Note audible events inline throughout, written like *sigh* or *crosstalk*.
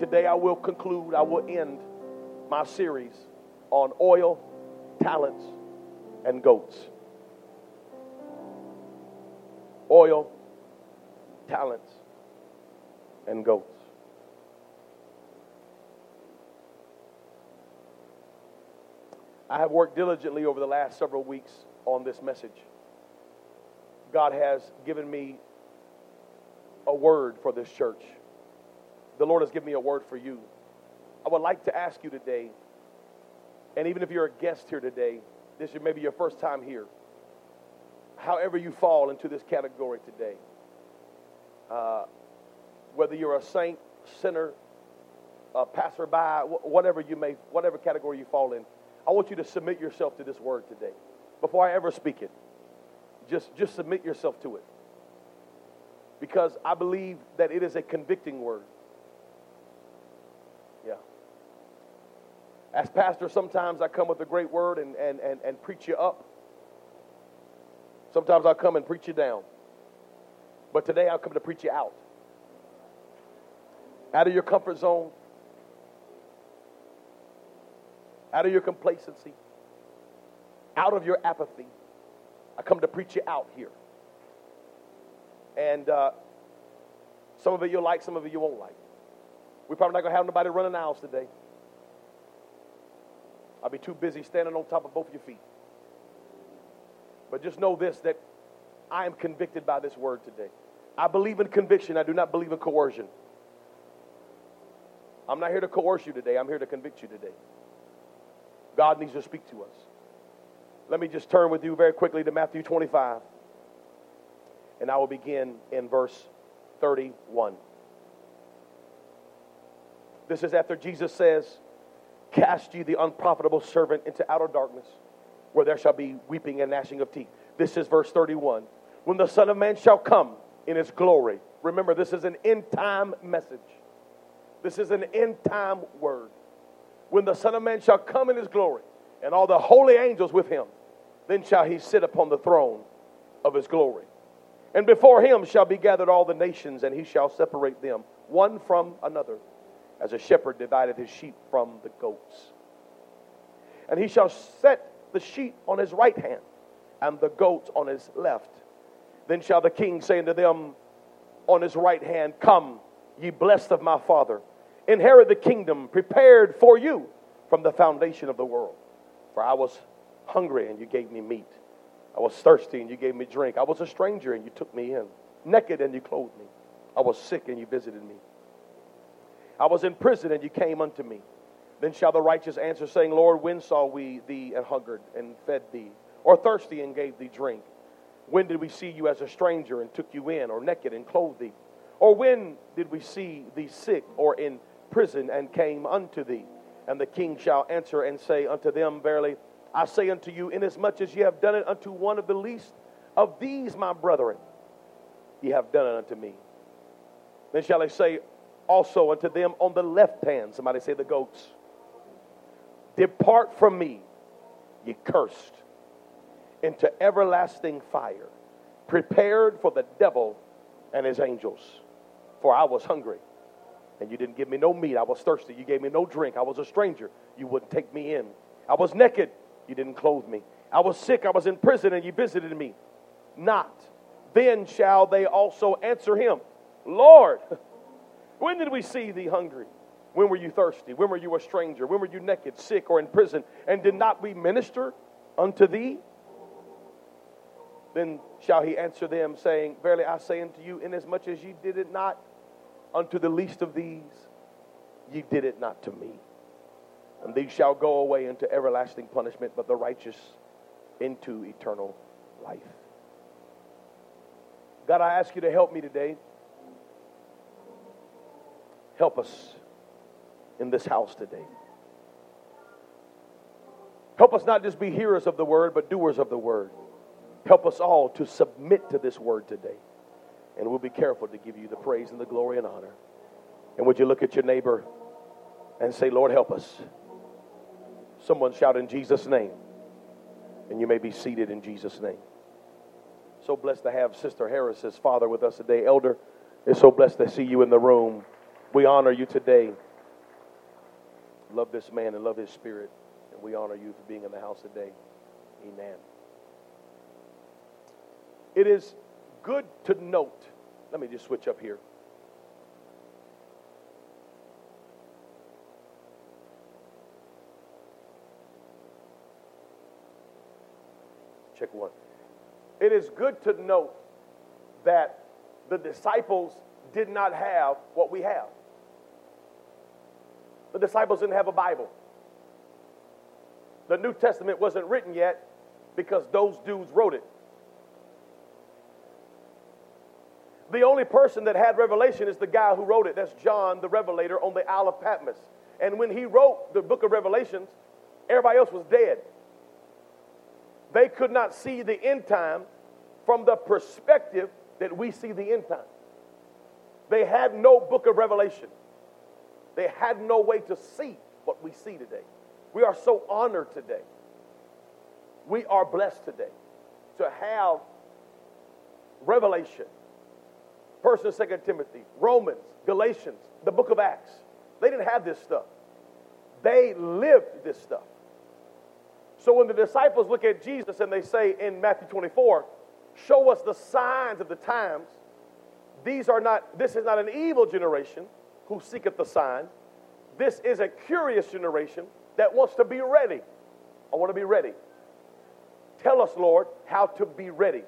Today I will conclude, I will end my series on oil, talents, and goats. Oil, talents, and goats. I have worked diligently over the last several weeks on this message. God has given me a word for this church. The Lord has given me a word for you. I would like to ask you today, and even if you're a guest here today, this is maybe your first time here, however you fall into this category today, uh, whether you're a saint, sinner, a passerby, whatever you may, whatever category you fall in, I want you to submit yourself to this word today. Before I ever speak it, just, just submit yourself to it because I believe that it is a convicting word. Yeah. As pastor, sometimes I come with a great word and, and, and, and preach you up. Sometimes I'll come and preach you down. But today I'll come to preach you out. Out of your comfort zone, out of your complacency, out of your apathy. I come to preach you out here. And uh, some of it you'll like, some of it you won't like. We're probably not going to have nobody running aisles today. I'll be too busy standing on top of both your feet. But just know this that I am convicted by this word today. I believe in conviction, I do not believe in coercion. I'm not here to coerce you today, I'm here to convict you today. God needs to speak to us. Let me just turn with you very quickly to Matthew 25 and I will begin in verse 31. This is after Jesus says, Cast ye the unprofitable servant into outer darkness, where there shall be weeping and gnashing of teeth. This is verse 31. When the Son of Man shall come in his glory. Remember, this is an end time message. This is an end time word. When the Son of Man shall come in his glory, and all the holy angels with him, then shall he sit upon the throne of his glory. And before him shall be gathered all the nations, and he shall separate them one from another, as a shepherd divided his sheep from the goats. And he shall set the sheep on his right hand, and the goats on his left. Then shall the king say unto them on his right hand, Come, ye blessed of my father, inherit the kingdom prepared for you from the foundation of the world. For I was hungry, and you gave me meat. I was thirsty and you gave me drink. I was a stranger and you took me in. Naked and you clothed me. I was sick and you visited me. I was in prison and you came unto me. Then shall the righteous answer, saying, Lord, when saw we thee and hungered and fed thee, or thirsty and gave thee drink? When did we see you as a stranger and took you in, or naked and clothed thee? Or when did we see thee sick or in prison and came unto thee? And the king shall answer and say unto them, Verily, I say unto you, inasmuch as ye have done it unto one of the least of these my brethren, ye have done it unto me. Then shall I say also unto them on the left hand, somebody say the goats, depart from me, ye cursed, into everlasting fire, prepared for the devil and his angels. For I was hungry, and you didn't give me no meat. I was thirsty. You gave me no drink. I was a stranger. You wouldn't take me in. I was naked you didn't clothe me. I was sick, I was in prison, and you visited me. Not. Then shall they also answer him, Lord, when did we see thee hungry? When were you thirsty? When were you a stranger? When were you naked, sick, or in prison? And did not we minister unto thee? Then shall he answer them, saying, Verily I say unto you, inasmuch as ye did it not unto the least of these, ye did it not to me and these shall go away into everlasting punishment, but the righteous into eternal life. God, I ask you to help me today. Help us in this house today. Help us not just be hearers of the word, but doers of the word. Help us all to submit to this word today. And we'll be careful to give you the praise and the glory and honor. And would you look at your neighbor and say, Lord, help us? Someone shout in Jesus' name. And you may be seated in Jesus' name. So blessed to have Sister Harris's father with us today. Elder, it's so blessed to see you in the room. We honor you today. Love this man and love his spirit. And we honor you for being in the house today. Amen. It is good to note. Let me just switch up here. Check one. It is good to note that the disciples did not have what we have. The disciples didn't have a Bible. The New Testament wasn't written yet because those dudes wrote it. The only person that had revelation is the guy who wrote it. That's John the Revelator on the Isle of Patmos. And when he wrote the book of Revelations, everybody else was dead. They could not see the end time from the perspective that we see the end time. They had no book of Revelation. They had no way to see what we see today. We are so honored today. We are blessed today to have revelation. First and Second Timothy, Romans, Galatians, the book of Acts. They didn't have this stuff. They lived this stuff. So when the disciples look at Jesus and they say in Matthew 24, show us the signs of the times, these are not, this is not an evil generation who seeketh the sign. This is a curious generation that wants to be ready. I want to be ready. Tell us, Lord, how to be ready.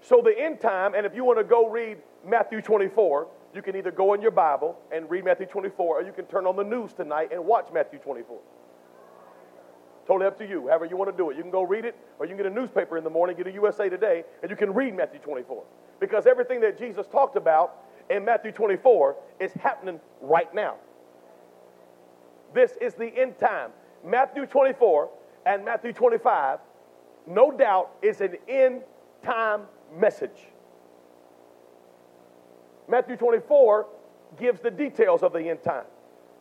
So the end time, and if you want to go read Matthew 24, you can either go in your Bible and read Matthew 24, or you can turn on the news tonight and watch Matthew 24. Totally up to you, however you want to do it. You can go read it, or you can get a newspaper in the morning, get a USA Today, and you can read Matthew 24. Because everything that Jesus talked about in Matthew 24 is happening right now. This is the end time. Matthew 24 and Matthew 25, no doubt, is an end time message. Matthew 24 gives the details of the end time.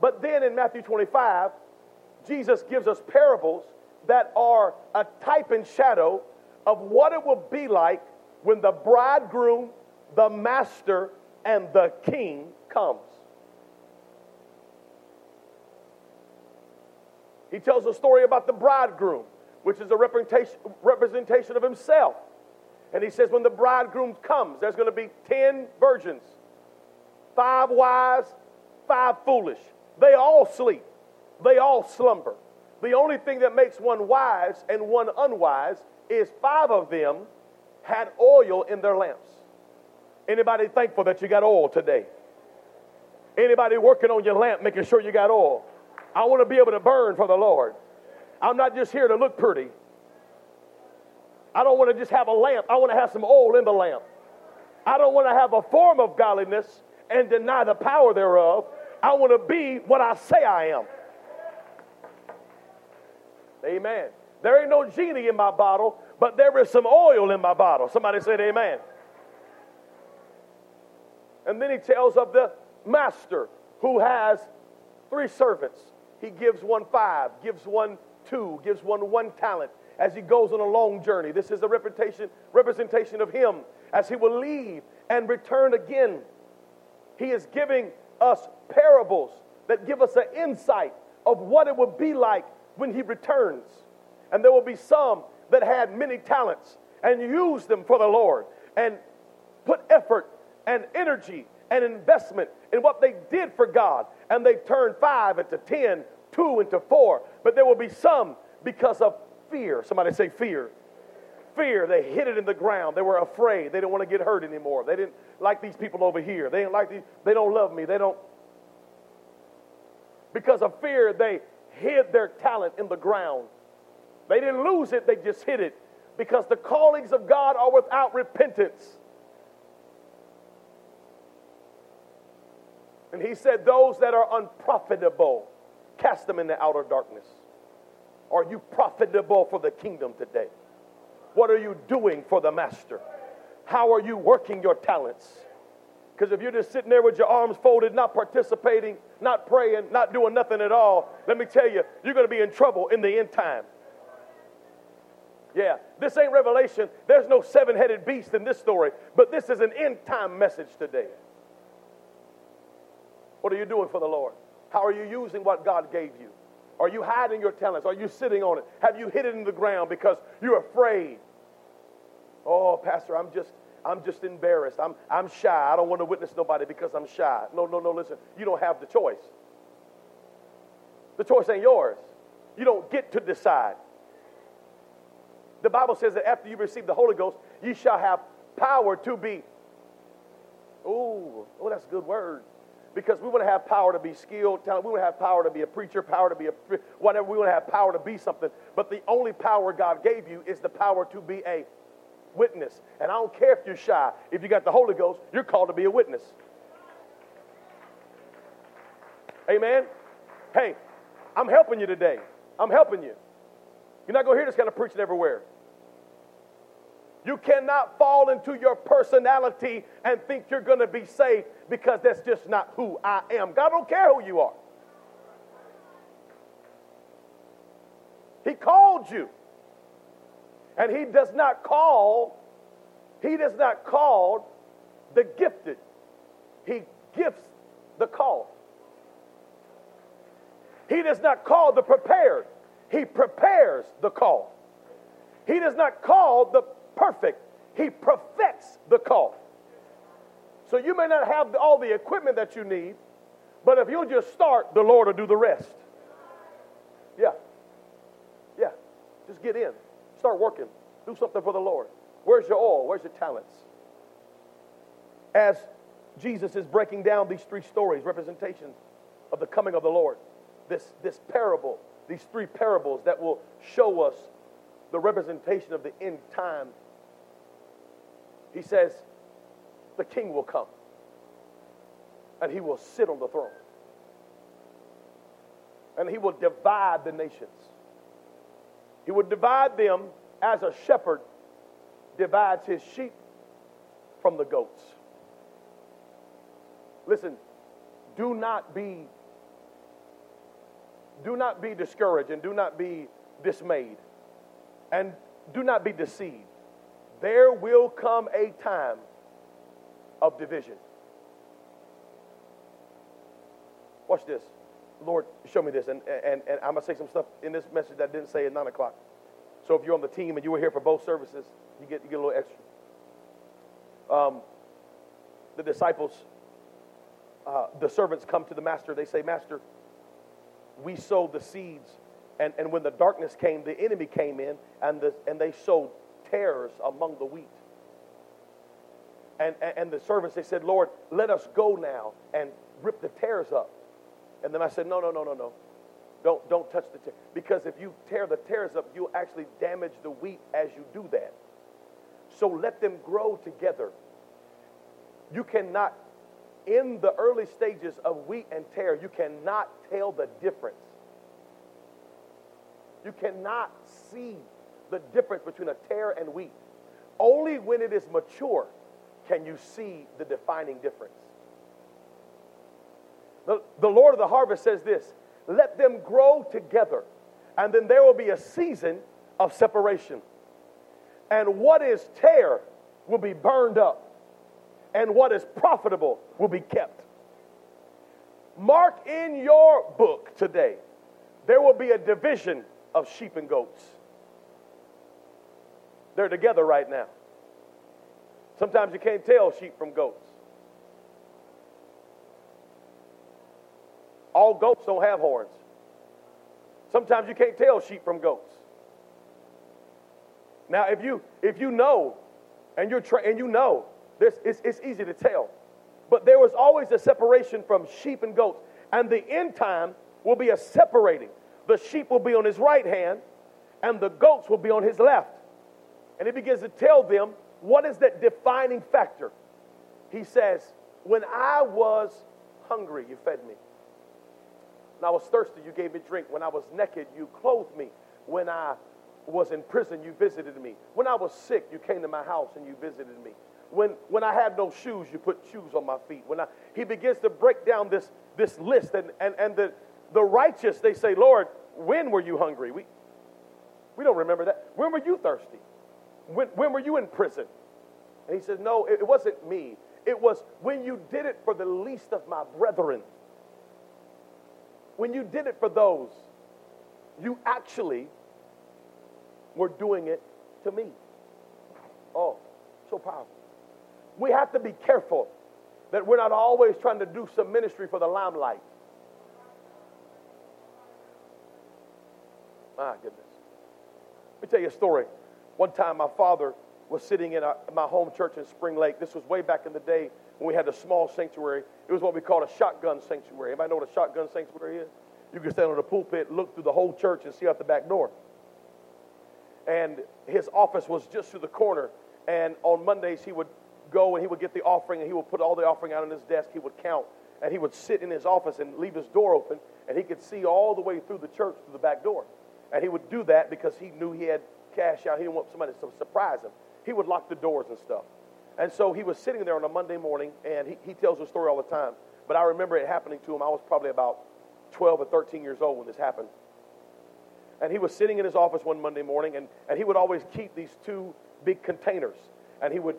But then in Matthew 25, Jesus gives us parables that are a type and shadow of what it will be like when the bridegroom, the master, and the king comes. He tells a story about the bridegroom, which is a representation, representation of himself. And he says, when the bridegroom comes, there's going to be 10 virgins, five wise, five foolish. They all sleep. They all slumber. The only thing that makes one wise and one unwise is five of them had oil in their lamps. Anybody thankful that you got oil today? Anybody working on your lamp making sure you got oil? I want to be able to burn for the Lord. I'm not just here to look pretty. I don't want to just have a lamp. I want to have some oil in the lamp. I don't want to have a form of godliness and deny the power thereof. I want to be what I say I am. Amen. There ain't no genie in my bottle, but there is some oil in my bottle. Somebody said amen. And then he tells of the master who has three servants. He gives one five, gives one two, gives one one talent as he goes on a long journey. This is a representation, representation of him as he will leave and return again. He is giving us parables that give us an insight of what it would be like when he returns. And there will be some that had many talents and used them for the Lord and put effort and energy and investment in what they did for God. And they turned five into ten, two into four. But there will be some because of fear. Somebody say fear. Fear. They hid it in the ground. They were afraid. They didn't want to get hurt anymore. They didn't like these people over here. They didn't like these. They don't love me. They don't. Because of fear, they hid their talent in the ground. They didn't lose it, they just hid it. Because the callings of God are without repentance. And he said, Those that are unprofitable, cast them in the outer darkness. Are you profitable for the kingdom today? What are you doing for the master? How are you working your talents? Because if you're just sitting there with your arms folded, not participating, not praying, not doing nothing at all, let me tell you, you're going to be in trouble in the end time. Yeah, this ain't revelation. There's no seven headed beast in this story, but this is an end time message today. What are you doing for the Lord? How are you using what God gave you? Are you hiding your talents? Are you sitting on it? Have you hid it in the ground because you're afraid? Oh, Pastor, I'm just I'm just embarrassed. I'm I'm shy. I don't want to witness nobody because I'm shy. No, no, no, listen. You don't have the choice. The choice ain't yours. You don't get to decide. The Bible says that after you receive the Holy Ghost, you shall have power to be. Oh, oh, that's a good word. Because we want to have power to be skilled, talent. We want to have power to be a preacher, power to be a whatever. We want to have power to be something. But the only power God gave you is the power to be a witness. And I don't care if you're shy. If you got the Holy Ghost, you're called to be a witness. Amen. Hey, I'm helping you today. I'm helping you. You're not going to hear this kind of preaching everywhere. You cannot fall into your personality and think you're going to be saved because that's just not who I am. God don't care who you are. He called you. And he does not call, he does not call the gifted. He gifts the call. He does not call the prepared. He prepares the call. He does not call the perfect, He perfects the call. So you may not have all the equipment that you need, but if you'll just start, the Lord will do the rest. Yeah. Yeah. Just get in. Start working. Do something for the Lord. Where's your oil? Where's your talents? As Jesus is breaking down these three stories, representations of the coming of the Lord, this, this parable, these three parables that will show us the representation of the end time he says, the king will come and he will sit on the throne and he will divide the nations. He will divide them as a shepherd divides his sheep from the goats. Listen, do not be do not be discouraged and do not be dismayed and do not be deceived there will come a time of division. Watch this. Lord, show me this. And, and, and I'm going to say some stuff in this message that I didn't say at 9 o'clock. So if you're on the team and you were here for both services, you get, you get a little extra. Um, the disciples, uh, the servants come to the master. They say, Master, we sowed the seeds. And, and when the darkness came, the enemy came in and, the, and they sowed tares among the wheat. And, and, and the servants, they said, Lord, let us go now and rip the tares up. And then I said, no, no, no, no, no. Don't, don't touch the tares. Because if you tear the tares up, you'll actually damage the wheat as you do that. So let them grow together. You cannot, in the early stages of wheat and tare, you cannot tell the difference. You cannot see the difference between a tare and wheat. Only when it is mature can you see the defining difference. The, the Lord of the harvest says this let them grow together, and then there will be a season of separation. And what is tare will be burned up, and what is profitable will be kept. Mark in your book today, there will be a division of sheep and goats. They're together right now. Sometimes you can't tell sheep from goats. All goats don't have horns. Sometimes you can't tell sheep from goats. Now, if you if you know, and you're tra- and you know, this it's, it's easy to tell. But there was always a separation from sheep and goats, and the end time will be a separating. The sheep will be on his right hand, and the goats will be on his left. And he begins to tell them what is that defining factor. He says, When I was hungry, you fed me. When I was thirsty, you gave me drink. When I was naked, you clothed me. When I was in prison, you visited me. When I was sick, you came to my house and you visited me. When, when I had no shoes, you put shoes on my feet. When I, he begins to break down this, this list, and, and, and the, the righteous, they say, Lord, when were you hungry? We, we don't remember that. When were you thirsty? When, when were you in prison? And he says, No, it, it wasn't me. It was when you did it for the least of my brethren. When you did it for those, you actually were doing it to me. Oh, so powerful. We have to be careful that we're not always trying to do some ministry for the limelight. My goodness. Let me tell you a story. One time, my father was sitting in a, my home church in Spring Lake. This was way back in the day when we had a small sanctuary. It was what we called a shotgun sanctuary. Anybody know what a shotgun sanctuary is? You can stand on the pulpit, look through the whole church, and see out the back door. And his office was just through the corner. And on Mondays, he would go and he would get the offering and he would put all the offering out on his desk. He would count and he would sit in his office and leave his door open and he could see all the way through the church through the back door. And he would do that because he knew he had cash out. He didn't want somebody to surprise him. He would lock the doors and stuff. And so he was sitting there on a Monday morning and he, he tells the story all the time. But I remember it happening to him. I was probably about 12 or 13 years old when this happened. And he was sitting in his office one Monday morning and, and he would always keep these two big containers. And he would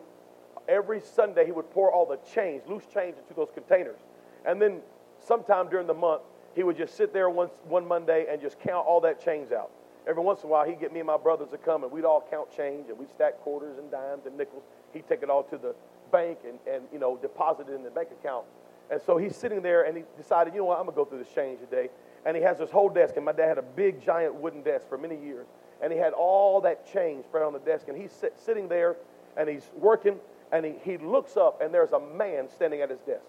every Sunday he would pour all the change, loose change into those containers. And then sometime during the month, he would just sit there one, one Monday and just count all that change out. Every once in a while, he'd get me and my brothers to come, and we'd all count change, and we'd stack quarters and dimes and nickels. He'd take it all to the bank and, and you know, deposit it in the bank account. And so he's sitting there, and he decided, you know what, I'm going to go through this change today. And he has this whole desk, and my dad had a big, giant wooden desk for many years. And he had all that change spread on the desk, and he's sit, sitting there, and he's working, and he, he looks up, and there's a man standing at his desk.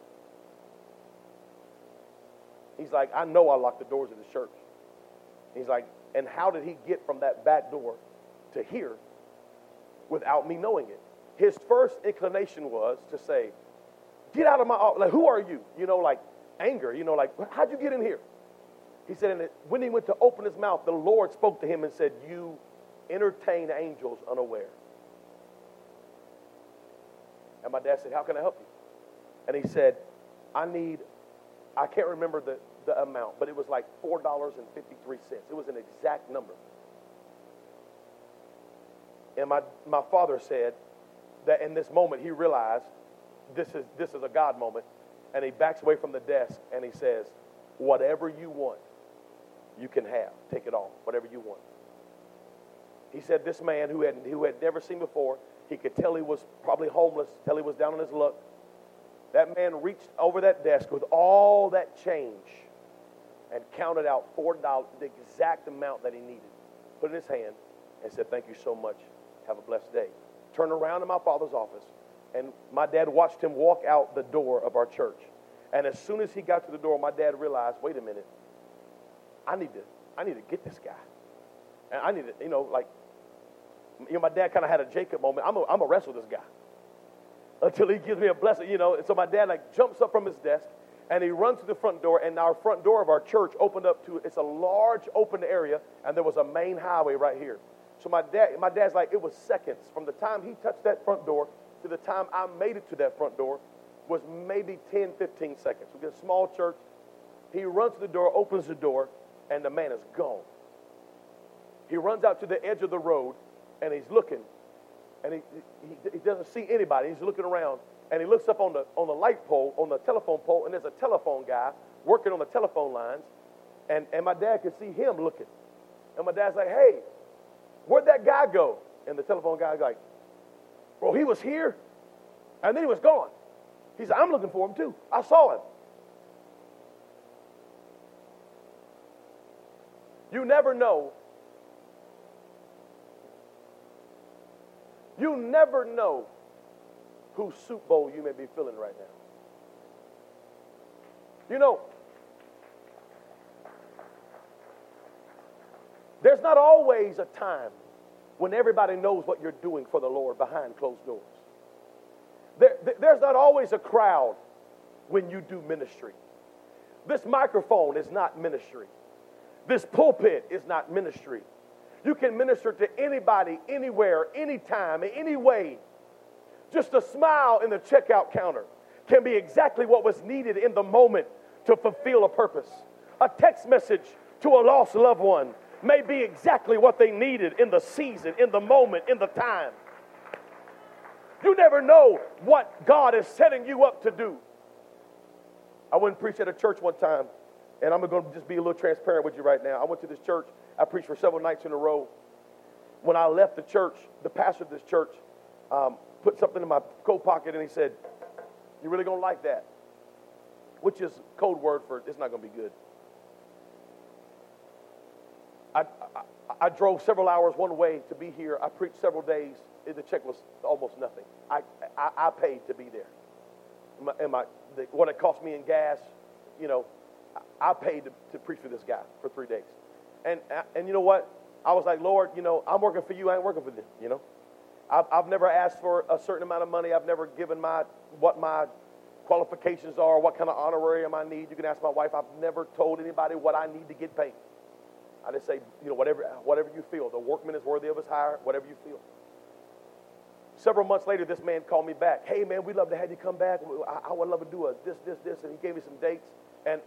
He's like, I know I locked the doors of the church. He's like, and how did he get from that back door to here without me knowing it? His first inclination was to say, Get out of my office. Like, who are you? You know, like anger. You know, like, how'd you get in here? He said, and when he went to open his mouth, the Lord spoke to him and said, You entertain angels unaware. And my dad said, How can I help you? And he said, I need, I can't remember the, the amount, but it was like $4.53. It was an exact number. And my, my father said that in this moment he realized this is, this is a God moment. And he backs away from the desk and he says, Whatever you want, you can have. Take it all, whatever you want. He said, This man who had, who had never seen before, he could tell he was probably homeless, tell he was down on his luck. That man reached over that desk with all that change and counted out four dollars, the exact amount that he needed, put in his hand, and said, Thank you so much. Have a blessed day. Turned around in my father's office, and my dad watched him walk out the door of our church. And as soon as he got to the door, my dad realized, wait a minute, I need to, I need to get this guy. And I need to, you know, like you know, my dad kind of had a Jacob moment. I'm going to wrestle this guy until he gives me a blessing, you know. And so my dad like jumps up from his desk and he runs to the front door. And our front door of our church opened up to it's a large open area, and there was a main highway right here. So my dad, my dad's like, it was seconds from the time he touched that front door to the time I made it to that front door was maybe 10, 15 seconds. We get a small church. He runs to the door, opens the door, and the man is gone. He runs out to the edge of the road and he's looking, and he, he, he doesn't see anybody. He's looking around, and he looks up on the, on the light pole, on the telephone pole, and there's a telephone guy working on the telephone lines, and, and my dad could see him looking. And my dad's like, hey, where'd that guy go? And the telephone guy's like, well, he was here, and then he was gone. He said, I'm looking for him too. I saw him. You never know You never know whose soup bowl you may be filling right now. You know, there's not always a time when everybody knows what you're doing for the Lord behind closed doors. There, there's not always a crowd when you do ministry. This microphone is not ministry. This pulpit is not ministry. You can minister to anybody, anywhere, anytime, in any way. Just a smile in the checkout counter can be exactly what was needed in the moment to fulfill a purpose. A text message to a lost loved one may be exactly what they needed in the season, in the moment, in the time. You never know what God is setting you up to do. I went and preached at a church one time, and I'm going to just be a little transparent with you right now. I went to this church, I preached for several nights in a row. When I left the church, the pastor of this church um, put something in my coat pocket and he said, You really to like that? Which is code word for it's not to be good. I, I, I, drove several hours one way to be here. I preached several days. The check was almost nothing. I, I, I paid to be there. And, my, and my, the, what it cost me in gas, you know, I, I paid to, to preach for this guy for three days. And, and you know what? I was like, Lord, you know, I'm working for you. I ain't working for them, you know. I've, I've never asked for a certain amount of money. I've never given my, what my qualifications are, what kind of honorarium I need. You can ask my wife. I've never told anybody what I need to get paid. I just say, you know, whatever, whatever you feel. The workman is worthy of his hire, whatever you feel. Several months later, this man called me back. Hey, man, we'd love to have you come back. I, I would love to do a this, this, this. And he gave me some dates. And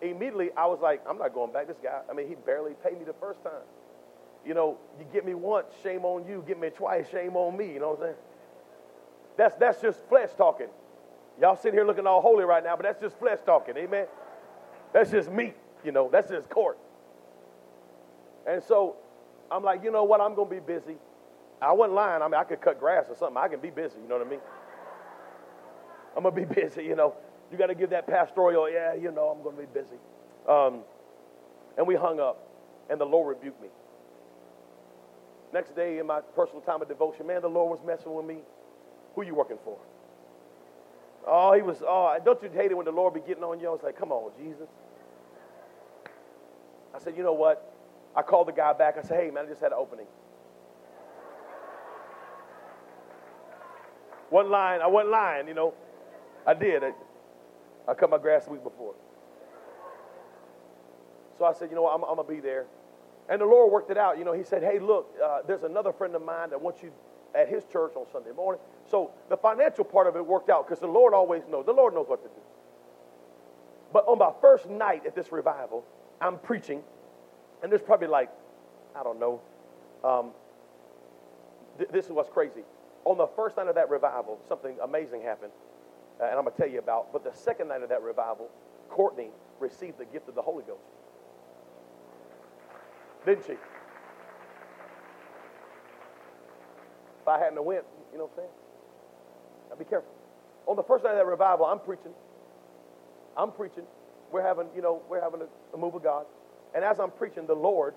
immediately I was like, I'm not going back. This guy, I mean, he barely paid me the first time. You know, you get me once, shame on you. Get me twice, shame on me. You know what I'm saying? That's, that's just flesh talking. Y'all sitting here looking all holy right now, but that's just flesh talking. Amen? That's just meat. You know, that's just court. And so I'm like, you know what? I'm going to be busy. I wasn't lying. I mean, I could cut grass or something. I can be busy. You know what I mean? I'm going to be *laughs* busy, you know. You got to give that pastoral, yeah, you know, I'm going to be busy. Um, and we hung up, and the Lord rebuked me. Next day in my personal time of devotion, man, the Lord was messing with me. Who you working for? Oh, he was, oh, don't you hate it when the Lord be getting on you? I was like, come on, Jesus. I said, you know what? I called the guy back. I said, hey, man, I just had an opening. One line, I wasn't lying, you know. I did. I, I cut my grass the week before. So I said, you know what, I'm, I'm going to be there. And the Lord worked it out. You know, He said, hey, look, uh, there's another friend of mine that wants you at his church on Sunday morning. So the financial part of it worked out because the Lord always knows. The Lord knows what to do. But on my first night at this revival, I'm preaching and there's probably like, I don't know, um, th- this is what's crazy. On the first night of that revival, something amazing happened, uh, and I'm going to tell you about. But the second night of that revival, Courtney received the gift of the Holy Ghost. Didn't she? If I hadn't went, you know what I'm saying? Now be careful. On the first night of that revival, I'm preaching. I'm preaching. We're having, you know, we're having a, a move of God. And as I'm preaching, the Lord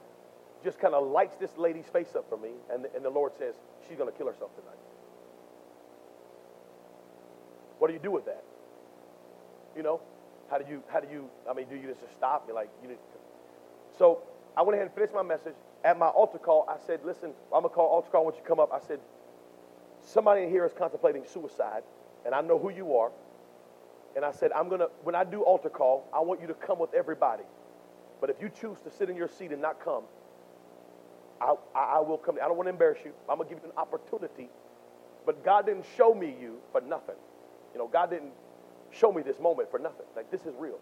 just kind of lights this lady's face up for me, and, and the Lord says, She's going to kill herself tonight. What do you do with that? You know, how do you, how do you, I mean, do you just stop? You're like, you need So I went ahead and finished my message. At my altar call, I said, listen, I'm going to call altar call when you to come up. I said, somebody in here is contemplating suicide, and I know who you are. And I said, I'm going to, when I do altar call, I want you to come with everybody. But if you choose to sit in your seat and not come, I, I, I will come. I don't want to embarrass you. I'm going to give you an opportunity. But God didn't show me you for nothing. You know, God didn't show me this moment for nothing. Like, this is real.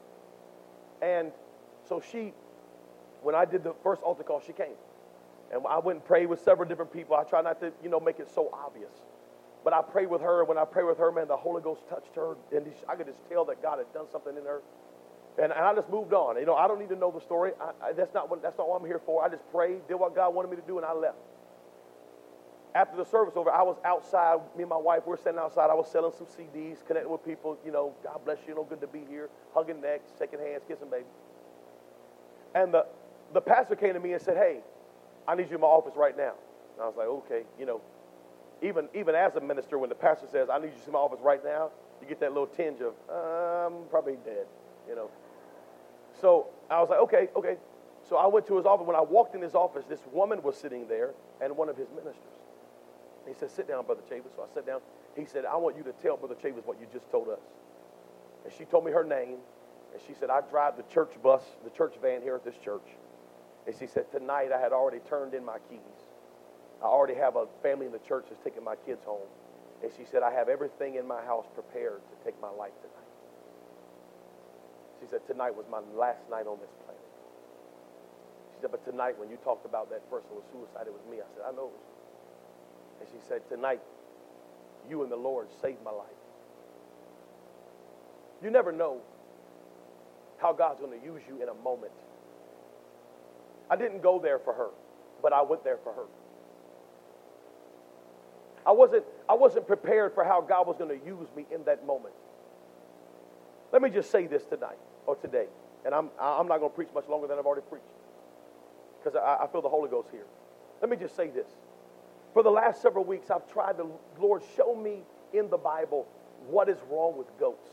And so she, when I did the first altar call, she came. And I went and prayed with several different people. I try not to, you know, make it so obvious. But I prayed with her. And when I prayed with her, man, the Holy Ghost touched her. And I could just tell that God had done something in her. And, and I just moved on. You know, I don't need to know the story. I, I, that's, not what, that's not what I'm here for. I just prayed, did what God wanted me to do, and I left. After the service over, I was outside. Me and my wife, we were sitting outside. I was selling some CDs, connecting with people. You know, God bless you. You know, good to be here. Hugging necks, shaking hands, kissing baby. And the, the pastor came to me and said, hey, I need you in my office right now. And I was like, okay, you know, even, even as a minister, when the pastor says, I need you in my office right now, you get that little tinge of, I'm probably dead, you know. So I was like, okay, okay. So I went to his office. When I walked in his office, this woman was sitting there and one of his ministers. He said, sit down, Brother Chavis. So I sat down. He said, I want you to tell Brother Chavis what you just told us. And she told me her name. And she said, I drive the church bus, the church van here at this church. And she said, Tonight I had already turned in my keys. I already have a family in the church that's taking my kids home. And she said, I have everything in my house prepared to take my life tonight. She said, Tonight was my last night on this planet. She said, But tonight, when you talked about that person with suicide, it was me. I said, I know it was you. And she said, Tonight, you and the Lord saved my life. You never know how God's going to use you in a moment. I didn't go there for her, but I went there for her. I wasn't, I wasn't prepared for how God was going to use me in that moment. Let me just say this tonight or today, and I'm, I'm not going to preach much longer than I've already preached because I, I feel the Holy Ghost here. Let me just say this. For the last several weeks, I've tried to, Lord, show me in the Bible what is wrong with goats.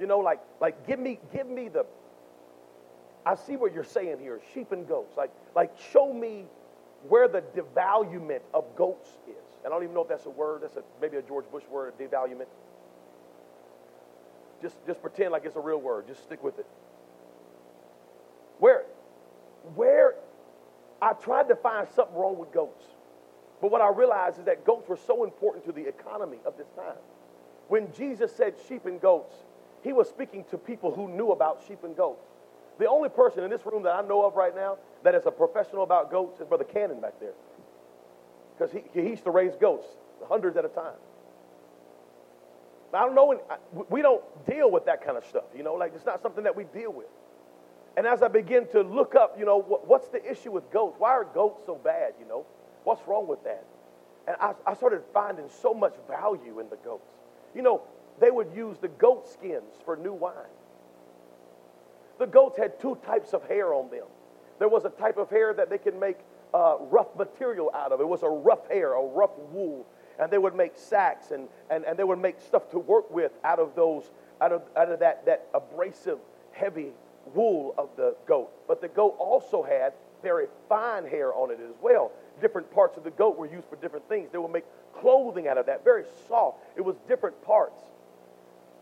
You know, like, like give me, give me the, I see what you're saying here, sheep and goats. Like, like show me where the devaluement of goats is. And I don't even know if that's a word. That's a, maybe a George Bush word, devaluement. Just, just pretend like it's a real word. Just stick with it. Where, where I tried to find something wrong with goats. But what I realized is that goats were so important to the economy of this time. When Jesus said sheep and goats, he was speaking to people who knew about sheep and goats. The only person in this room that I know of right now that is a professional about goats is Brother Cannon back there. Because he, he used to raise goats, hundreds at a time. I don't know, we don't deal with that kind of stuff, you know, like it's not something that we deal with. And as I begin to look up, you know, what's the issue with goats? Why are goats so bad, you know? What's wrong with that? And I, I started finding so much value in the goats. You know, they would use the goat skins for new wine. The goats had two types of hair on them. There was a type of hair that they could make uh, rough material out of. It was a rough hair, a rough wool. And they would make sacks and, and, and they would make stuff to work with out of those, out of, out of that, that abrasive, heavy wool of the goat. But the goat also had very fine hair on it as well. Different parts of the goat were used for different things. They would make clothing out of that, very soft. It was different parts.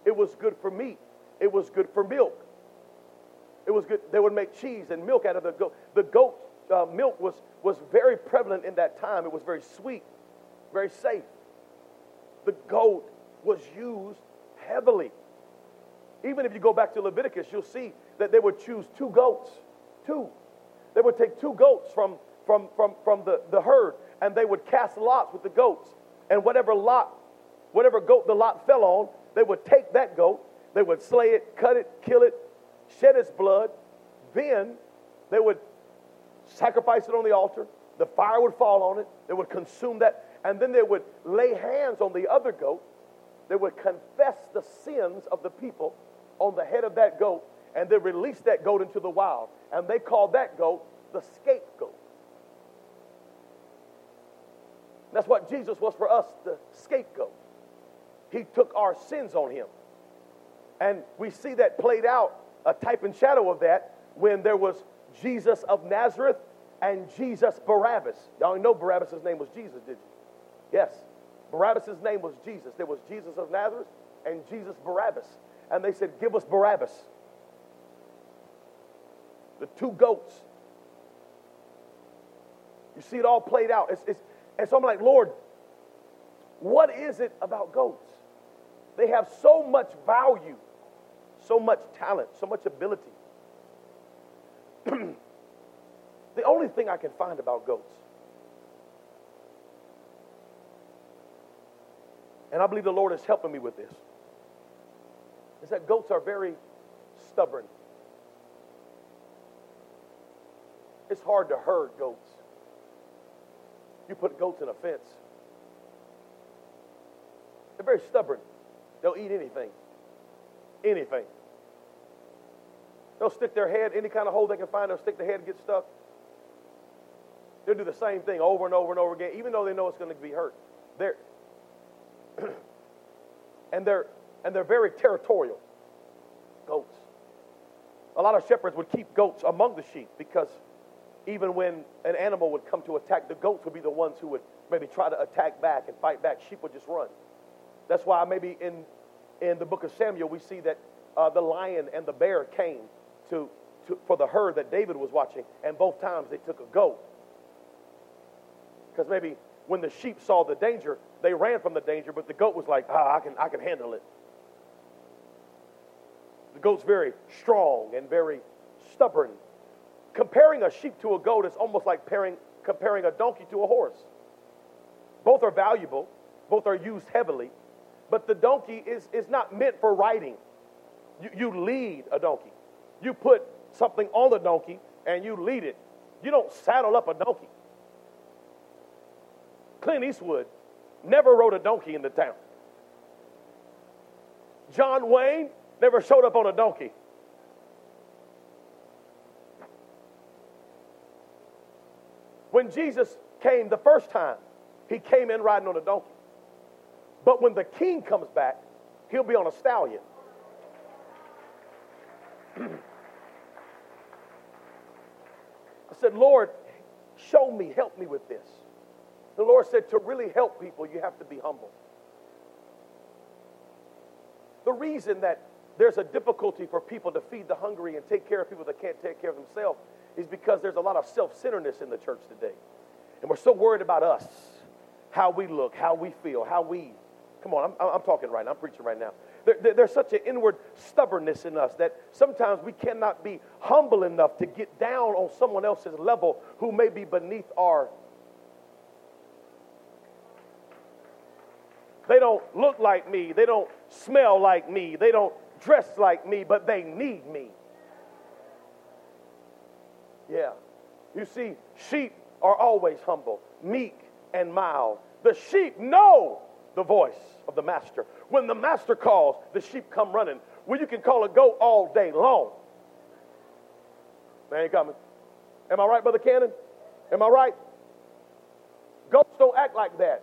It was good for meat. It was good for milk. It was good. They would make cheese and milk out of the goat. The goat uh, milk was, was very prevalent in that time. It was very sweet, very safe. The goat was used heavily. Even if you go back to Leviticus, you'll see that they would choose two goats. Two. They would take two goats from, from, from, from the, the herd and they would cast lots with the goats. And whatever lot, whatever goat the lot fell on, they would take that goat, they would slay it, cut it, kill it, shed its blood. Then they would sacrifice it on the altar. The fire would fall on it. They would consume that. And then they would lay hands on the other goat. They would confess the sins of the people on the head of that goat. And they release that goat into the wild. And they called that goat the scapegoat. That's what Jesus was for us, the scapegoat. He took our sins on him. And we see that played out, a type and shadow of that, when there was Jesus of Nazareth and Jesus Barabbas. Y'all know Barabbas' name was Jesus, did you? Yes. Barabbas' name was Jesus. There was Jesus of Nazareth and Jesus Barabbas. And they said, Give us Barabbas. The two goats. You see it all played out. It's, it's, and so I'm like, Lord, what is it about goats? They have so much value, so much talent, so much ability. *clears throat* the only thing I can find about goats, and I believe the Lord is helping me with this, is that goats are very stubborn. It's hard to herd goats. You put goats in a fence, they're very stubborn. They'll eat anything. Anything. They'll stick their head, any kind of hole they can find, they'll stick their head and get stuck. They'll do the same thing over and over and over again, even though they know it's going to be hurt. They're *clears throat* and they're and they're very territorial. Goats. A lot of shepherds would keep goats among the sheep because even when an animal would come to attack, the goats would be the ones who would maybe try to attack back and fight back. Sheep would just run. That's why maybe in, in the book of Samuel we see that uh, the lion and the bear came to, to, for the herd that David was watching, and both times they took a goat. Because maybe when the sheep saw the danger, they ran from the danger, but the goat was like, ah, I can, I can handle it. The goat's very strong and very stubborn. Comparing a sheep to a goat is almost like pairing, comparing a donkey to a horse. Both are valuable, both are used heavily, but the donkey is, is not meant for riding. You, you lead a donkey. You put something on the donkey and you lead it. You don't saddle up a donkey. Clint Eastwood never rode a donkey in the town. John Wayne never showed up on a donkey. When Jesus came the first time, he came in riding on a donkey. But when the king comes back, he'll be on a stallion. *clears throat* I said, Lord, show me, help me with this. The Lord said, to really help people, you have to be humble. The reason that there's a difficulty for people to feed the hungry and take care of people that can't take care of themselves is because there's a lot of self centeredness in the church today. And we're so worried about us, how we look, how we feel, how we. Come on, I'm, I'm talking right now, I'm preaching right now. There, there, there's such an inward stubbornness in us that sometimes we cannot be humble enough to get down on someone else's level who may be beneath our They don't look like me. They don't smell like me. They don't dress like me, but they need me. Yeah. You see, sheep are always humble, meek, and mild. The sheep know the voice of the master. When the master calls, the sheep come running. Well, you can call a goat all day long. They ain't coming. Am I right, Brother Cannon? Am I right? Goats don't act like that.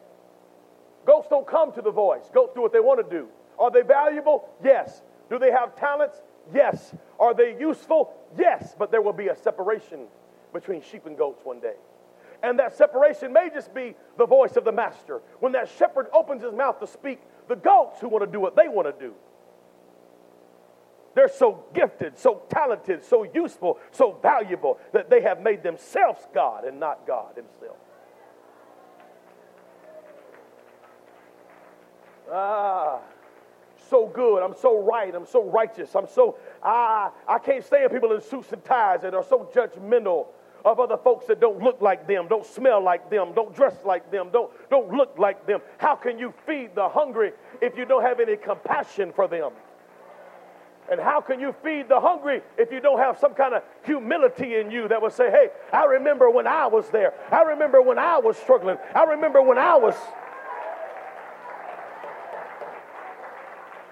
Goats don't come to the voice. Goats do what they want to do. Are they valuable? Yes. Do they have talents? Yes. Are they useful? Yes. But there will be a separation between sheep and goats one day. And that separation may just be the voice of the master. When that shepherd opens his mouth to speak, the goats who want to do what they want to do. They're so gifted, so talented, so useful, so valuable that they have made themselves God and not God Himself. Ah, so good. I'm so right. I'm so righteous. I'm so, ah, I can't stand people in suits and ties that are so judgmental of other folks that don't look like them, don't smell like them, don't dress like them, don't, don't look like them. How can you feed the hungry if you don't have any compassion for them? And how can you feed the hungry if you don't have some kind of humility in you that will say, hey, I remember when I was there. I remember when I was struggling. I remember when I was.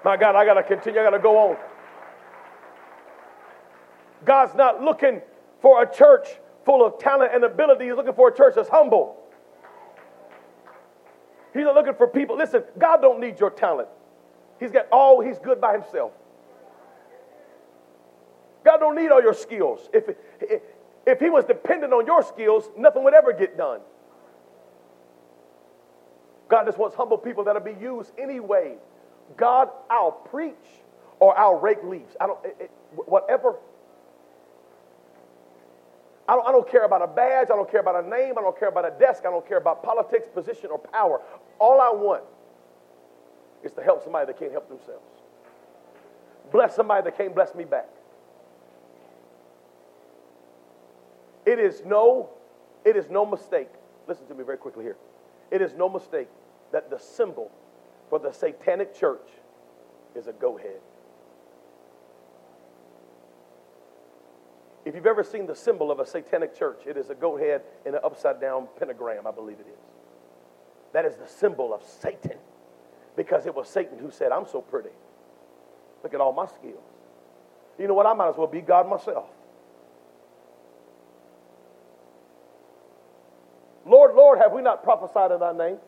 My God, I got to continue. I got to go on. God's not looking for a church full of talent and ability. He's looking for a church that's humble. He's not looking for people. Listen, God don't need your talent. He's got all, he's good by himself. God don't need all your skills. If, if, if he was dependent on your skills, nothing would ever get done. God just wants humble people that'll be used anyway God, I'll preach or I'll rake leaves. I don't, it, it, whatever. I don't, I don't care about a badge. I don't care about a name. I don't care about a desk. I don't care about politics, position, or power. All I want is to help somebody that can't help themselves. Bless somebody that can't bless me back. It is no, it is no mistake. Listen to me very quickly here. It is no mistake that the symbol for the satanic church is a go head. If you've ever seen the symbol of a satanic church, it is a goat head in an upside down pentagram, I believe it is. That is the symbol of Satan because it was Satan who said, I'm so pretty. Look at all my skills. You know what? I might as well be God myself. Lord, Lord, have we not prophesied in thy name?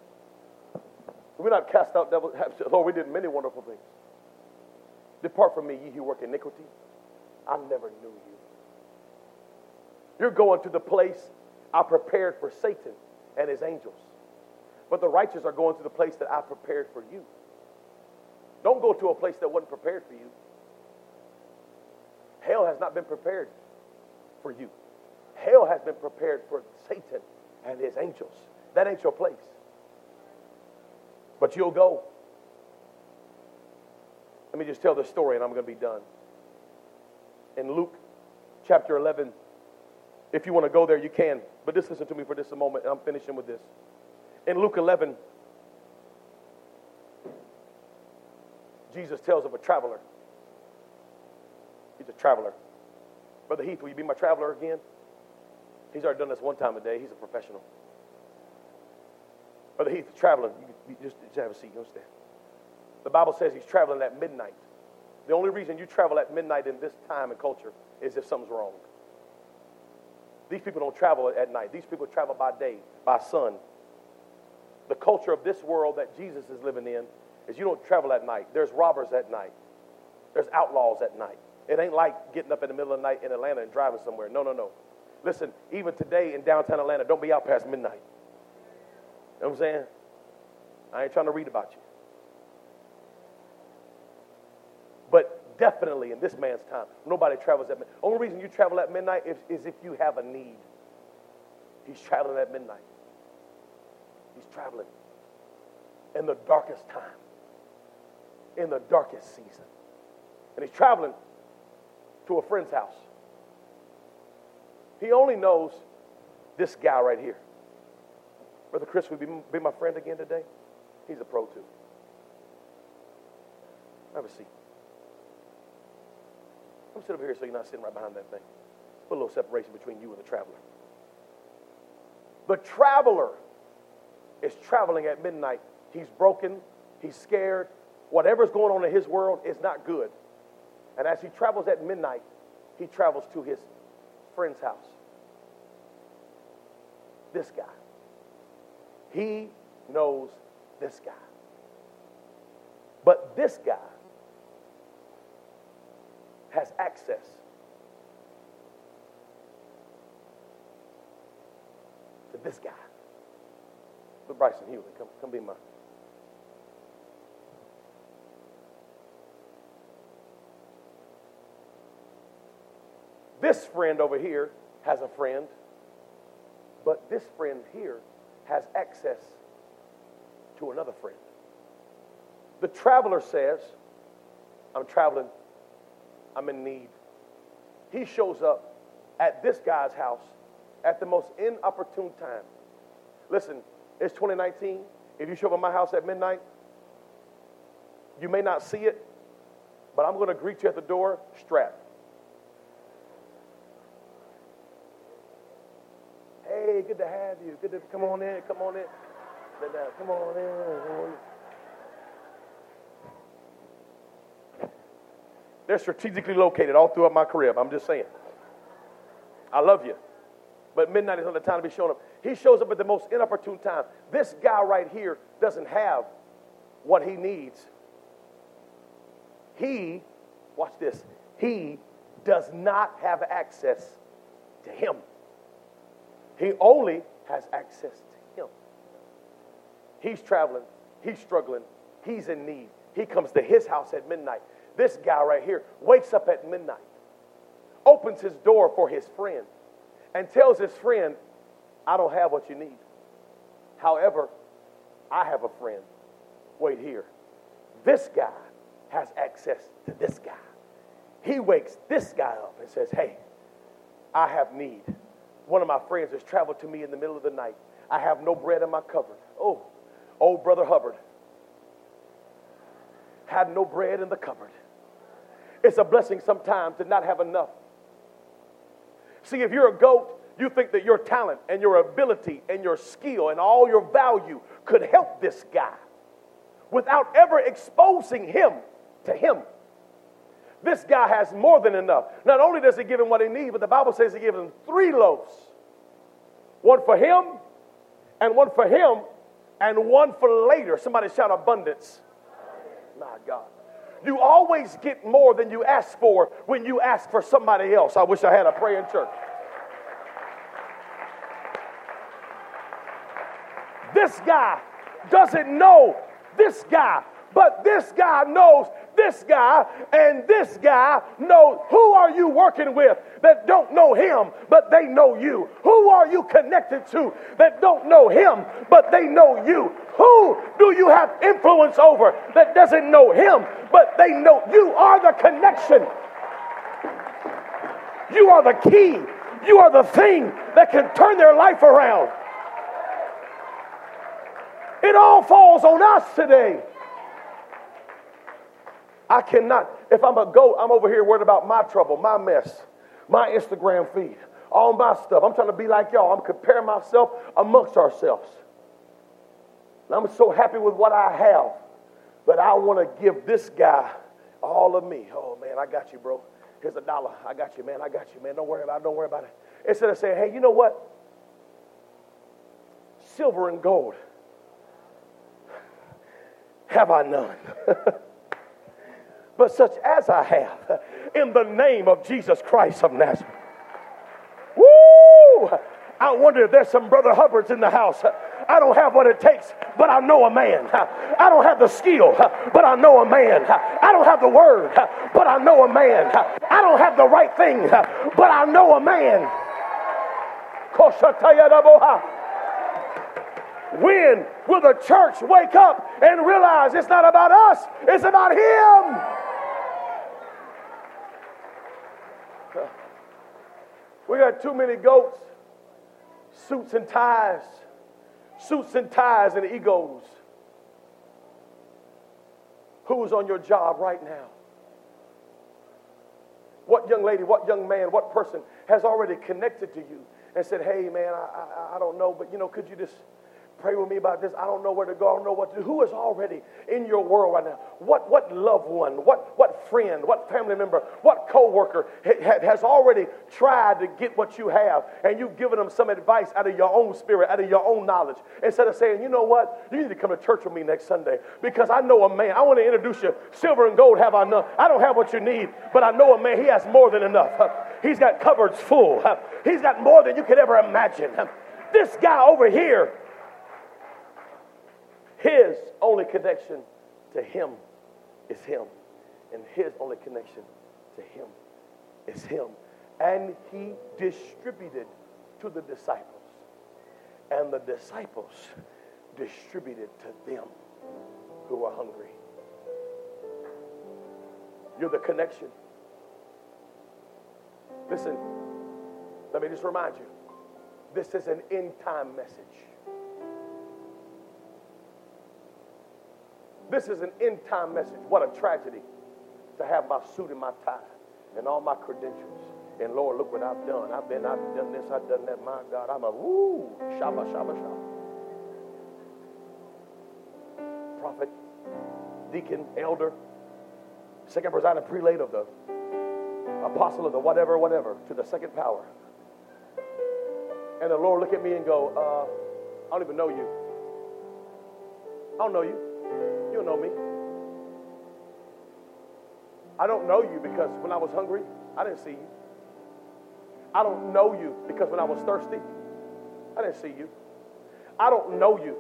we not cast out devils? Lord, we did many wonderful things. Depart from me, ye who work iniquity. I never knew you. You're going to the place I prepared for Satan and his angels. But the righteous are going to the place that I prepared for you. Don't go to a place that wasn't prepared for you. Hell has not been prepared for you. Hell has been prepared for Satan and his angels. That ain't your place. But you'll go. Let me just tell the story and I'm going to be done. In Luke chapter 11, if you want to go there, you can. But just listen to me for just a moment, and I'm finishing with this. In Luke 11, Jesus tells of a traveler. He's a traveler. Brother Heath, will you be my traveler again? He's already done this one time a day. He's a professional. Brother Heath, traveler, you, just, just have a seat. You understand? The Bible says he's traveling at midnight. The only reason you travel at midnight in this time and culture is if something's wrong. These people don't travel at night. These people travel by day, by sun. The culture of this world that Jesus is living in is you don't travel at night. There's robbers at night. There's outlaws at night. It ain't like getting up in the middle of the night in Atlanta and driving somewhere. No, no, no. Listen, even today in downtown Atlanta, don't be out past midnight. You know what I'm saying? I ain't trying to read about you. But definitely in this man's time, nobody travels at midnight. Only reason you travel at midnight is, is if you have a need. He's traveling at midnight. He's traveling in the darkest time, in the darkest season. And he's traveling to a friend's house. He only knows this guy right here. Brother Chris, would be, be my friend again today? He's a pro too. Have a seat. Come sit over here so you're not sitting right behind that thing. Put a little separation between you and the traveler. The traveler is traveling at midnight. He's broken. He's scared. Whatever's going on in his world is not good. And as he travels at midnight, he travels to his friend's house. This guy. He knows this guy. But this guy has access to this guy. But Bryson Hewley, come, come be my. This friend over here has a friend, but this friend here has access to another friend. The traveler says, I'm traveling, I'm in need. He shows up at this guy's house at the most inopportune time. Listen, it's 2019. If you show up at my house at midnight, you may not see it, but I'm going to greet you at the door strapped. Hey, good to have you. Good to come on in. Come on in. Come on in. They're strategically located all throughout my crib. I'm just saying. I love you. But midnight is not the time to be showing up. He shows up at the most inopportune time. This guy right here doesn't have what he needs. He, watch this, he does not have access to him. He only has access to him. He's traveling, he's struggling, he's in need. He comes to his house at midnight. This guy right here wakes up at midnight, opens his door for his friend, and tells his friend, I don't have what you need. However, I have a friend. Wait here. This guy has access to this guy. He wakes this guy up and says, Hey, I have need. One of my friends has traveled to me in the middle of the night. I have no bread in my cupboard. Oh, old brother Hubbard had no bread in the cupboard. It's a blessing sometimes to not have enough. See, if you're a goat, you think that your talent and your ability and your skill and all your value could help this guy without ever exposing him to him. This guy has more than enough. Not only does he give him what he needs, but the Bible says he gives him three loaves one for him, and one for him, and one for later. Somebody shout abundance. My God. You always get more than you ask for when you ask for somebody else. I wish I had a praying church. This guy doesn't know this guy, but this guy knows this guy and this guy know who are you working with that don't know him, but they know you? Who are you connected to that don't know him, but they know you? Who do you have influence over that doesn't know him, but they know you are the connection? You are the key. You are the thing that can turn their life around. It all falls on us today. I cannot, if I'm a goat, I'm over here worried about my trouble, my mess, my Instagram feed, all my stuff. I'm trying to be like y'all. I'm comparing myself amongst ourselves. And I'm so happy with what I have, but I want to give this guy all of me. Oh man, I got you, bro. Here's a dollar. I got you, man. I got you, man. Don't worry about it. Don't worry about it. Instead of saying, hey, you know what? Silver and gold have I none. *laughs* but such as I have, in the name of Jesus Christ of Nazareth. Woo! I wonder if there's some Brother Hubbards in the house. I don't have what it takes, but I know a man. I don't have the skill, but I know a man. I don't have the word, but I know a man. I don't have the right thing, but I know a man. When will the church wake up and realize it's not about us, it's about Him? We got too many goats, suits and ties, suits and ties and egos. Who's on your job right now? What young lady, what young man, what person has already connected to you and said, Hey, man, I, I, I don't know, but you know, could you just Pray with me about this. I don't know where to go. I don't know what to do. Who is already in your world right now? What, what loved one, what, what friend, what family member, what coworker ha- has already tried to get what you have and you've given them some advice out of your own spirit, out of your own knowledge, instead of saying, you know what? You need to come to church with me next Sunday because I know a man. I want to introduce you. Silver and gold have I none. I don't have what you need, but I know a man. He has more than enough. He's got cupboards full. He's got more than you could ever imagine. This guy over here his only connection to him is him. And his only connection to him is him. And he distributed to the disciples. And the disciples distributed to them who are hungry. You're the connection. Listen, let me just remind you this is an end time message. This is an end time message. What a tragedy to have my suit and my tie and all my credentials. And Lord, look what I've done. I've been, I've done this, I've done that. My God, I'm a woo, shabba, shabba, shabba. Prophet, deacon, elder, second presiding prelate of the apostle of the whatever, whatever, to the second power. And the Lord look at me and go, uh, I don't even know you. I don't know you. Know me. I don't know you because when I was hungry, I didn't see you. I don't know you because when I was thirsty, I didn't see you. I don't know you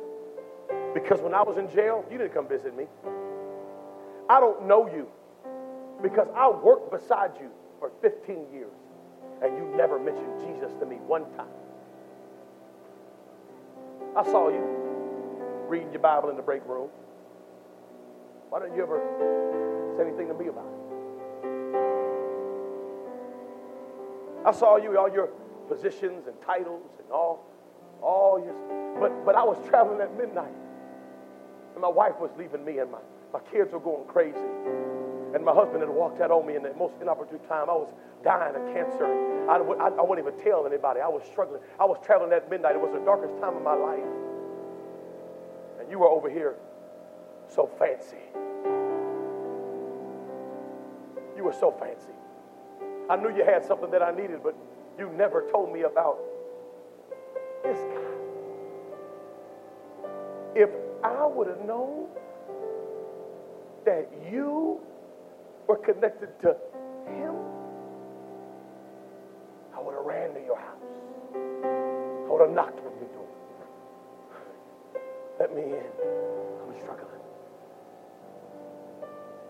because when I was in jail, you didn't come visit me. I don't know you because I worked beside you for 15 years and you never mentioned Jesus to me one time. I saw you reading your Bible in the break room. Why don't you ever say anything to me about it? I saw you, all your positions and titles and all, all your, but, but I was traveling at midnight. And my wife was leaving me and my, my kids were going crazy. And my husband had walked out on me in the most inopportune time. I was dying of cancer. I, I, I wouldn't even tell anybody. I was struggling. I was traveling at midnight. It was the darkest time of my life. And you were over here so fancy. You were so fancy. I knew you had something that I needed, but you never told me about this guy. If I would have known that you were connected to him, I would have ran to your house. I would have knocked on your door. Let me in.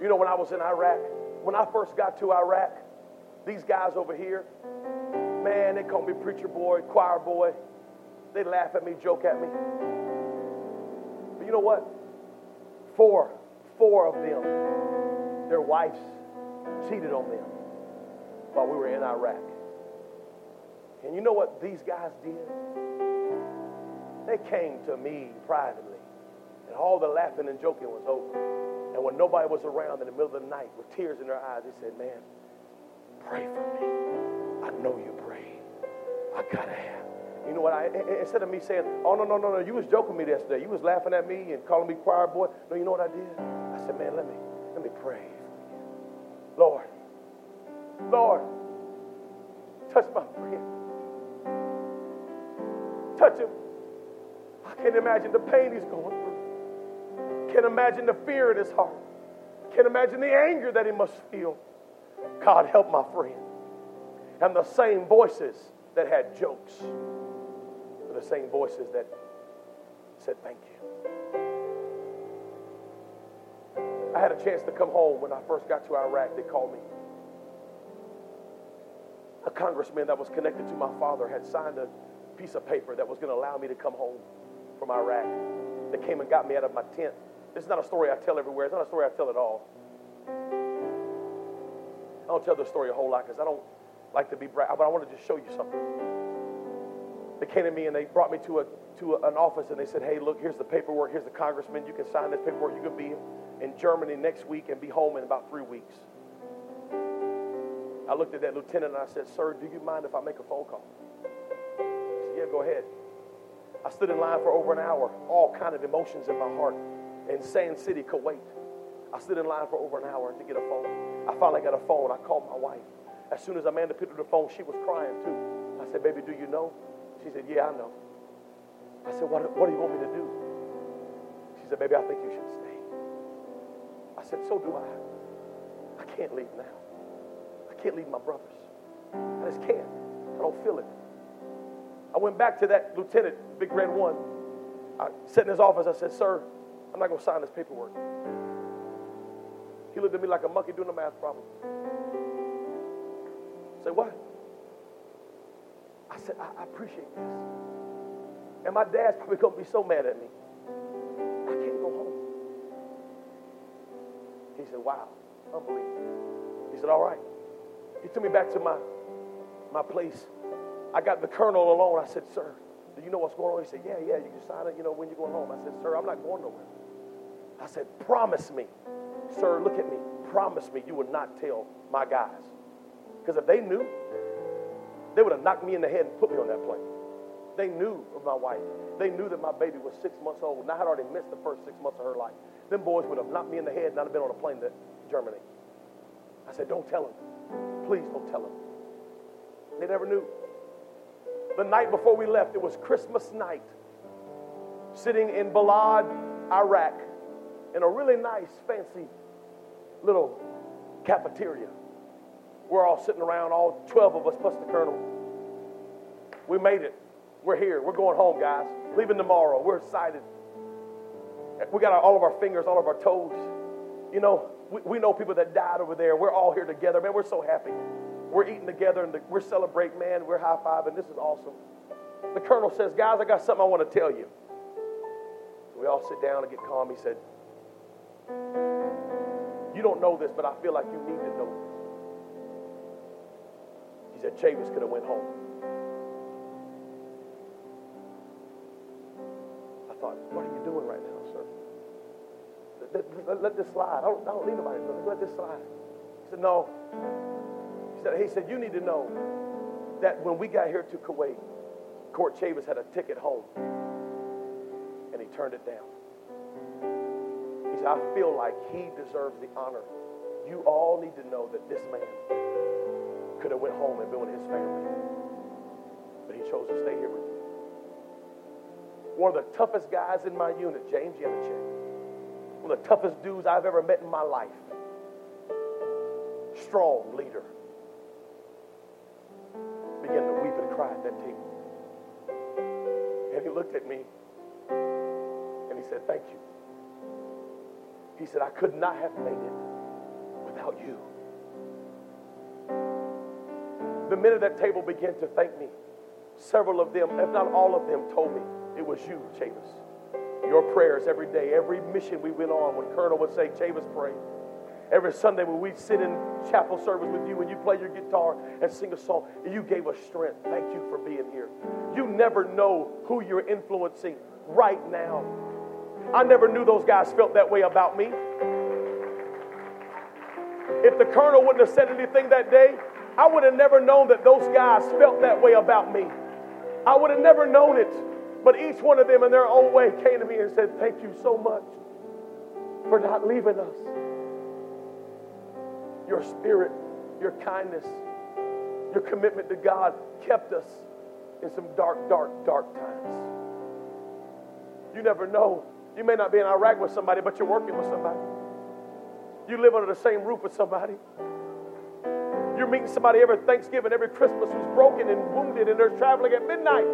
You know, when I was in Iraq, when I first got to Iraq, these guys over here, man, they call me preacher boy, choir boy. They laugh at me, joke at me. But you know what? Four, four of them, their wives cheated on them while we were in Iraq. And you know what these guys did? They came to me privately, and all the laughing and joking was over. And when nobody was around in the middle of the night with tears in their eyes, they said, Man, pray for me. I know you pray. I gotta have. You know what? I instead of me saying, "Oh no, no, no, no," you was joking with me yesterday. You was laughing at me and calling me choir boy. No, you know what I did? I said, "Man, let me let me pray Lord, Lord, touch my friend, touch him. I can't imagine the pain he's going through. Can't imagine the fear in his heart. Can't imagine the anger that he must feel. God help my friend." And the same voices that had jokes were the same voices that said thank you. I had a chance to come home when I first got to Iraq. They called me. A congressman that was connected to my father had signed a piece of paper that was going to allow me to come home from Iraq. They came and got me out of my tent. This is not a story I tell everywhere. It's not a story I tell at all. I don't tell the story a whole lot because I don't like to be brag, but I want to just show you something. They came to me and they brought me to a to a, an office and they said, "Hey, look, here's the paperwork. Here's the congressman. You can sign this paperwork. You can be in Germany next week and be home in about three weeks." I looked at that lieutenant and I said, "Sir, do you mind if I make a phone call?" He said, "Yeah, go ahead." I stood in line for over an hour, all kind of emotions in my heart, in Sand City, Kuwait. I stood in line for over an hour to get a phone. I finally got a phone. I called my wife. As soon as Amanda picked up the phone, she was crying too. I said, Baby, do you know? She said, Yeah, I know. I said, What, what do you want me to do? She said, Baby, I think you should stay. I said, So do I. I can't leave now. I can't leave my brothers. I just can't. I don't feel it. I went back to that lieutenant, Big Red One. I sat in his office. I said, Sir, I'm not going to sign this paperwork. He looked at me like a monkey doing a math problem. Say, what? I said, I, I appreciate this. And my dad's probably going to be so mad at me. I can't go home. He said, wow, unbelievable. He said, all right. He took me back to my, my place. I got the colonel alone. I said, sir, do you know what's going on? He said, yeah, yeah, you can sign it, you know, when you're going home. I said, sir, I'm not going nowhere. I said, promise me. Sir, look at me. Promise me you will not tell my guys. Because if they knew, they would have knocked me in the head and put me on that plane. They knew of my wife. They knew that my baby was six months old, and I had already missed the first six months of her life. Them boys would have knocked me in the head and I'd have been on a plane to Germany. I said, Don't tell them. Please don't tell them. They never knew. The night before we left, it was Christmas night, sitting in Balad, Iraq, in a really nice, fancy little cafeteria. We're all sitting around, all 12 of us plus the colonel. We made it. We're here. We're going home, guys. Leaving tomorrow. We're excited. We got all of our fingers, all of our toes. You know, we, we know people that died over there. We're all here together. Man, we're so happy. We're eating together and we're celebrating, man. We're high fiving. This is awesome. The colonel says, Guys, I got something I want to tell you. We all sit down and get calm. He said, You don't know this, but I feel like you need to know he said Chavis could have went home. I thought, what are you doing right now, sir? Let, let, let this slide. I don't, I don't need nobody. Let this slide. He said, no. He said, he said, you need to know that when we got here to Kuwait, Court Chavis had a ticket home, and he turned it down. I feel like he deserves the honor. You all need to know that this man could have went home and been with his family. But he chose to stay here with me. One of the toughest guys in my unit, James Yanachek. One of the toughest dudes I've ever met in my life. Strong leader. Began to weep and cry at that table. And he looked at me and he said, Thank you. He said, I could not have made it without you. The men at that table began to thank me. Several of them, if not all of them, told me it was you, Chavis. Your prayers every day, every mission we went on, when Colonel would say, Chavis, pray. Every Sunday when we'd sit in chapel service with you and you play your guitar and sing a song, you gave us strength. Thank you for being here. You never know who you're influencing right now. I never knew those guys felt that way about me. If the colonel wouldn't have said anything that day, I would have never known that those guys felt that way about me. I would have never known it. But each one of them, in their own way, came to me and said, Thank you so much for not leaving us. Your spirit, your kindness, your commitment to God kept us in some dark, dark, dark times. You never know. You may not be in Iraq with somebody, but you're working with somebody. You live under the same roof with somebody. You're meeting somebody every Thanksgiving, every Christmas who's broken and wounded, and they're traveling at midnight.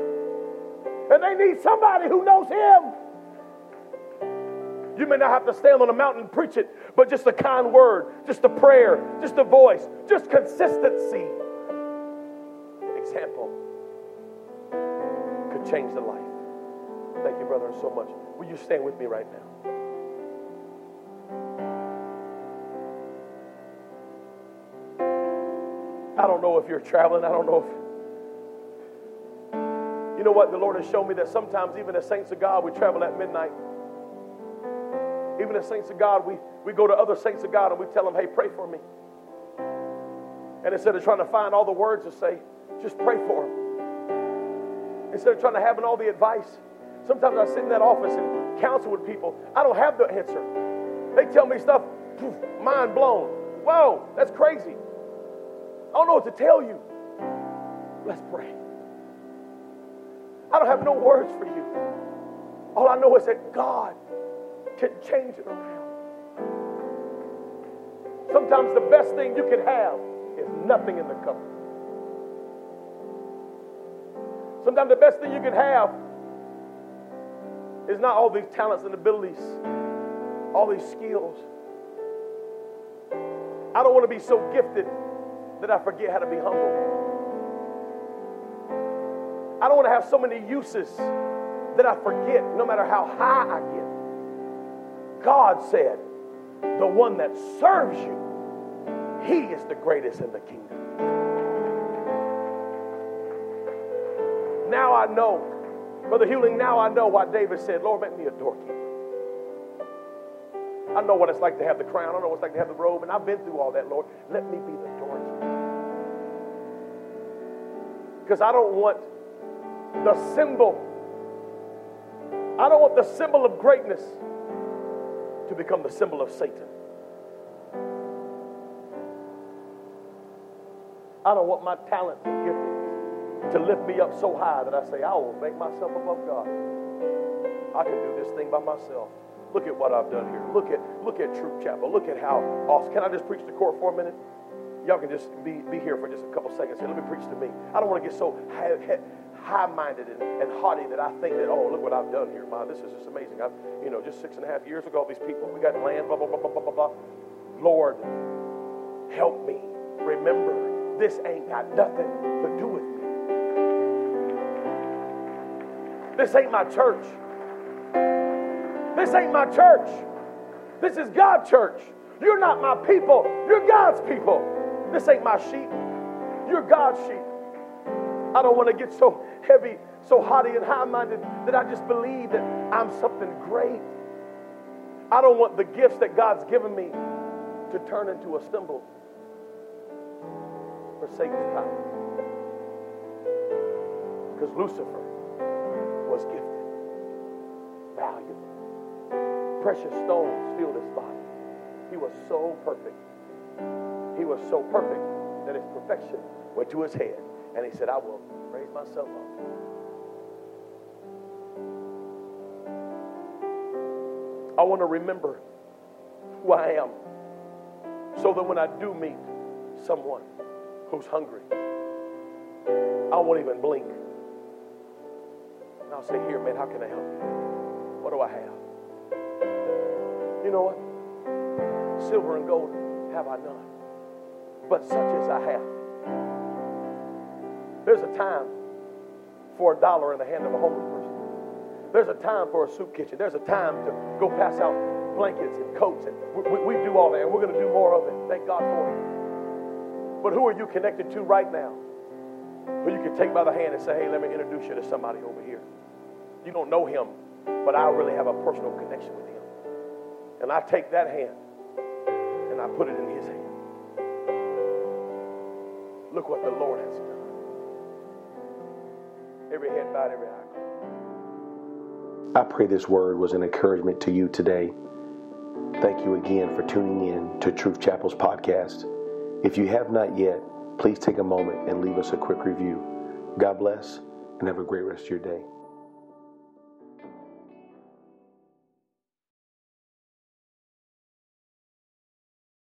And they need somebody who knows Him. You may not have to stand on a mountain and preach it, but just a kind word, just a prayer, just a voice, just consistency. Example could change the life. Thank you, brother, so much. Will you stand with me right now? I don't know if you're traveling. I don't know if. You know what? The Lord has shown me that sometimes, even as saints of God, we travel at midnight. Even as saints of God, we, we go to other saints of God and we tell them, hey, pray for me. And instead of trying to find all the words to say, just pray for them. Instead of trying to have all the advice, sometimes I sit in that office and counsel with people. I don't have the answer. They tell me stuff, poof, mind blown. Whoa, that's crazy. I don't know what to tell you. Let's pray. I don't have no words for you. All I know is that God can change it around. Sometimes the best thing you can have is nothing in the cup. Sometimes the best thing you can have is not all these talents and abilities, all these skills. I don't want to be so gifted that I forget how to be humble. I don't want to have so many uses that I forget, no matter how high I get. God said, the one that serves you, he is the greatest in the kingdom. Now I know, Brother Hewling, now I know why David said, Lord, make me a doorkeeper. I know what it's like to have the crown. I know what it's like to have the robe, and I've been through all that, Lord. Let me be the doorkeeper. Because I don't want the symbol, I don't want the symbol of greatness to become the symbol of Satan. I don't want my talents and giftings to lift me up so high that I say, I will make myself above God. I can do this thing by myself. Look at what I've done here. Look at look at Truth Chapel. Look at how awesome. Can I just preach the court for a minute? Y'all can just be, be here for just a couple seconds here. Let me preach to me. I don't want to get so high, minded and, and haughty that I think that, oh, look what I've done here. Ma, this is just amazing. I've, you know, just six and a half years ago, all these people, we got land, blah, blah, blah, blah, blah, blah, blah. Lord, help me. Remember, this ain't got nothing to do with me. This ain't my church. This ain't my church. This is God's church. You're not my people. You're God's people. This ain't my sheep. You're God's sheep. I don't want to get so heavy, so haughty and high minded that I just believe that I'm something great. I don't want the gifts that God's given me to turn into a symbol for Satan's power. Because Lucifer was gifted, valuable. Precious stones filled his body. He was so perfect. He was so perfect that his perfection went to his head. And he said, I will raise myself up. I want to remember who I am so that when I do meet someone who's hungry, I won't even blink. I'll say, Here, man, how can I help you? What do I have? You know what? Silver and gold have I none, but such as I have. There's a time for a dollar in the hand of a homeless person. There's a time for a soup kitchen. There's a time to go pass out blankets and coats, and we, we, we do all that, and we're going to do more of it. Thank God for it. But who are you connected to right now? Who you can take by the hand and say, hey, let me introduce you to somebody over here. You don't know him, but I really have a personal connection with him. And I take that hand and I put it in his hand. Look what the Lord has done. Every head bowed, every eye closed. I pray this word was an encouragement to you today. Thank you again for tuning in to Truth Chapel's podcast. If you have not yet, please take a moment and leave us a quick review. God bless and have a great rest of your day.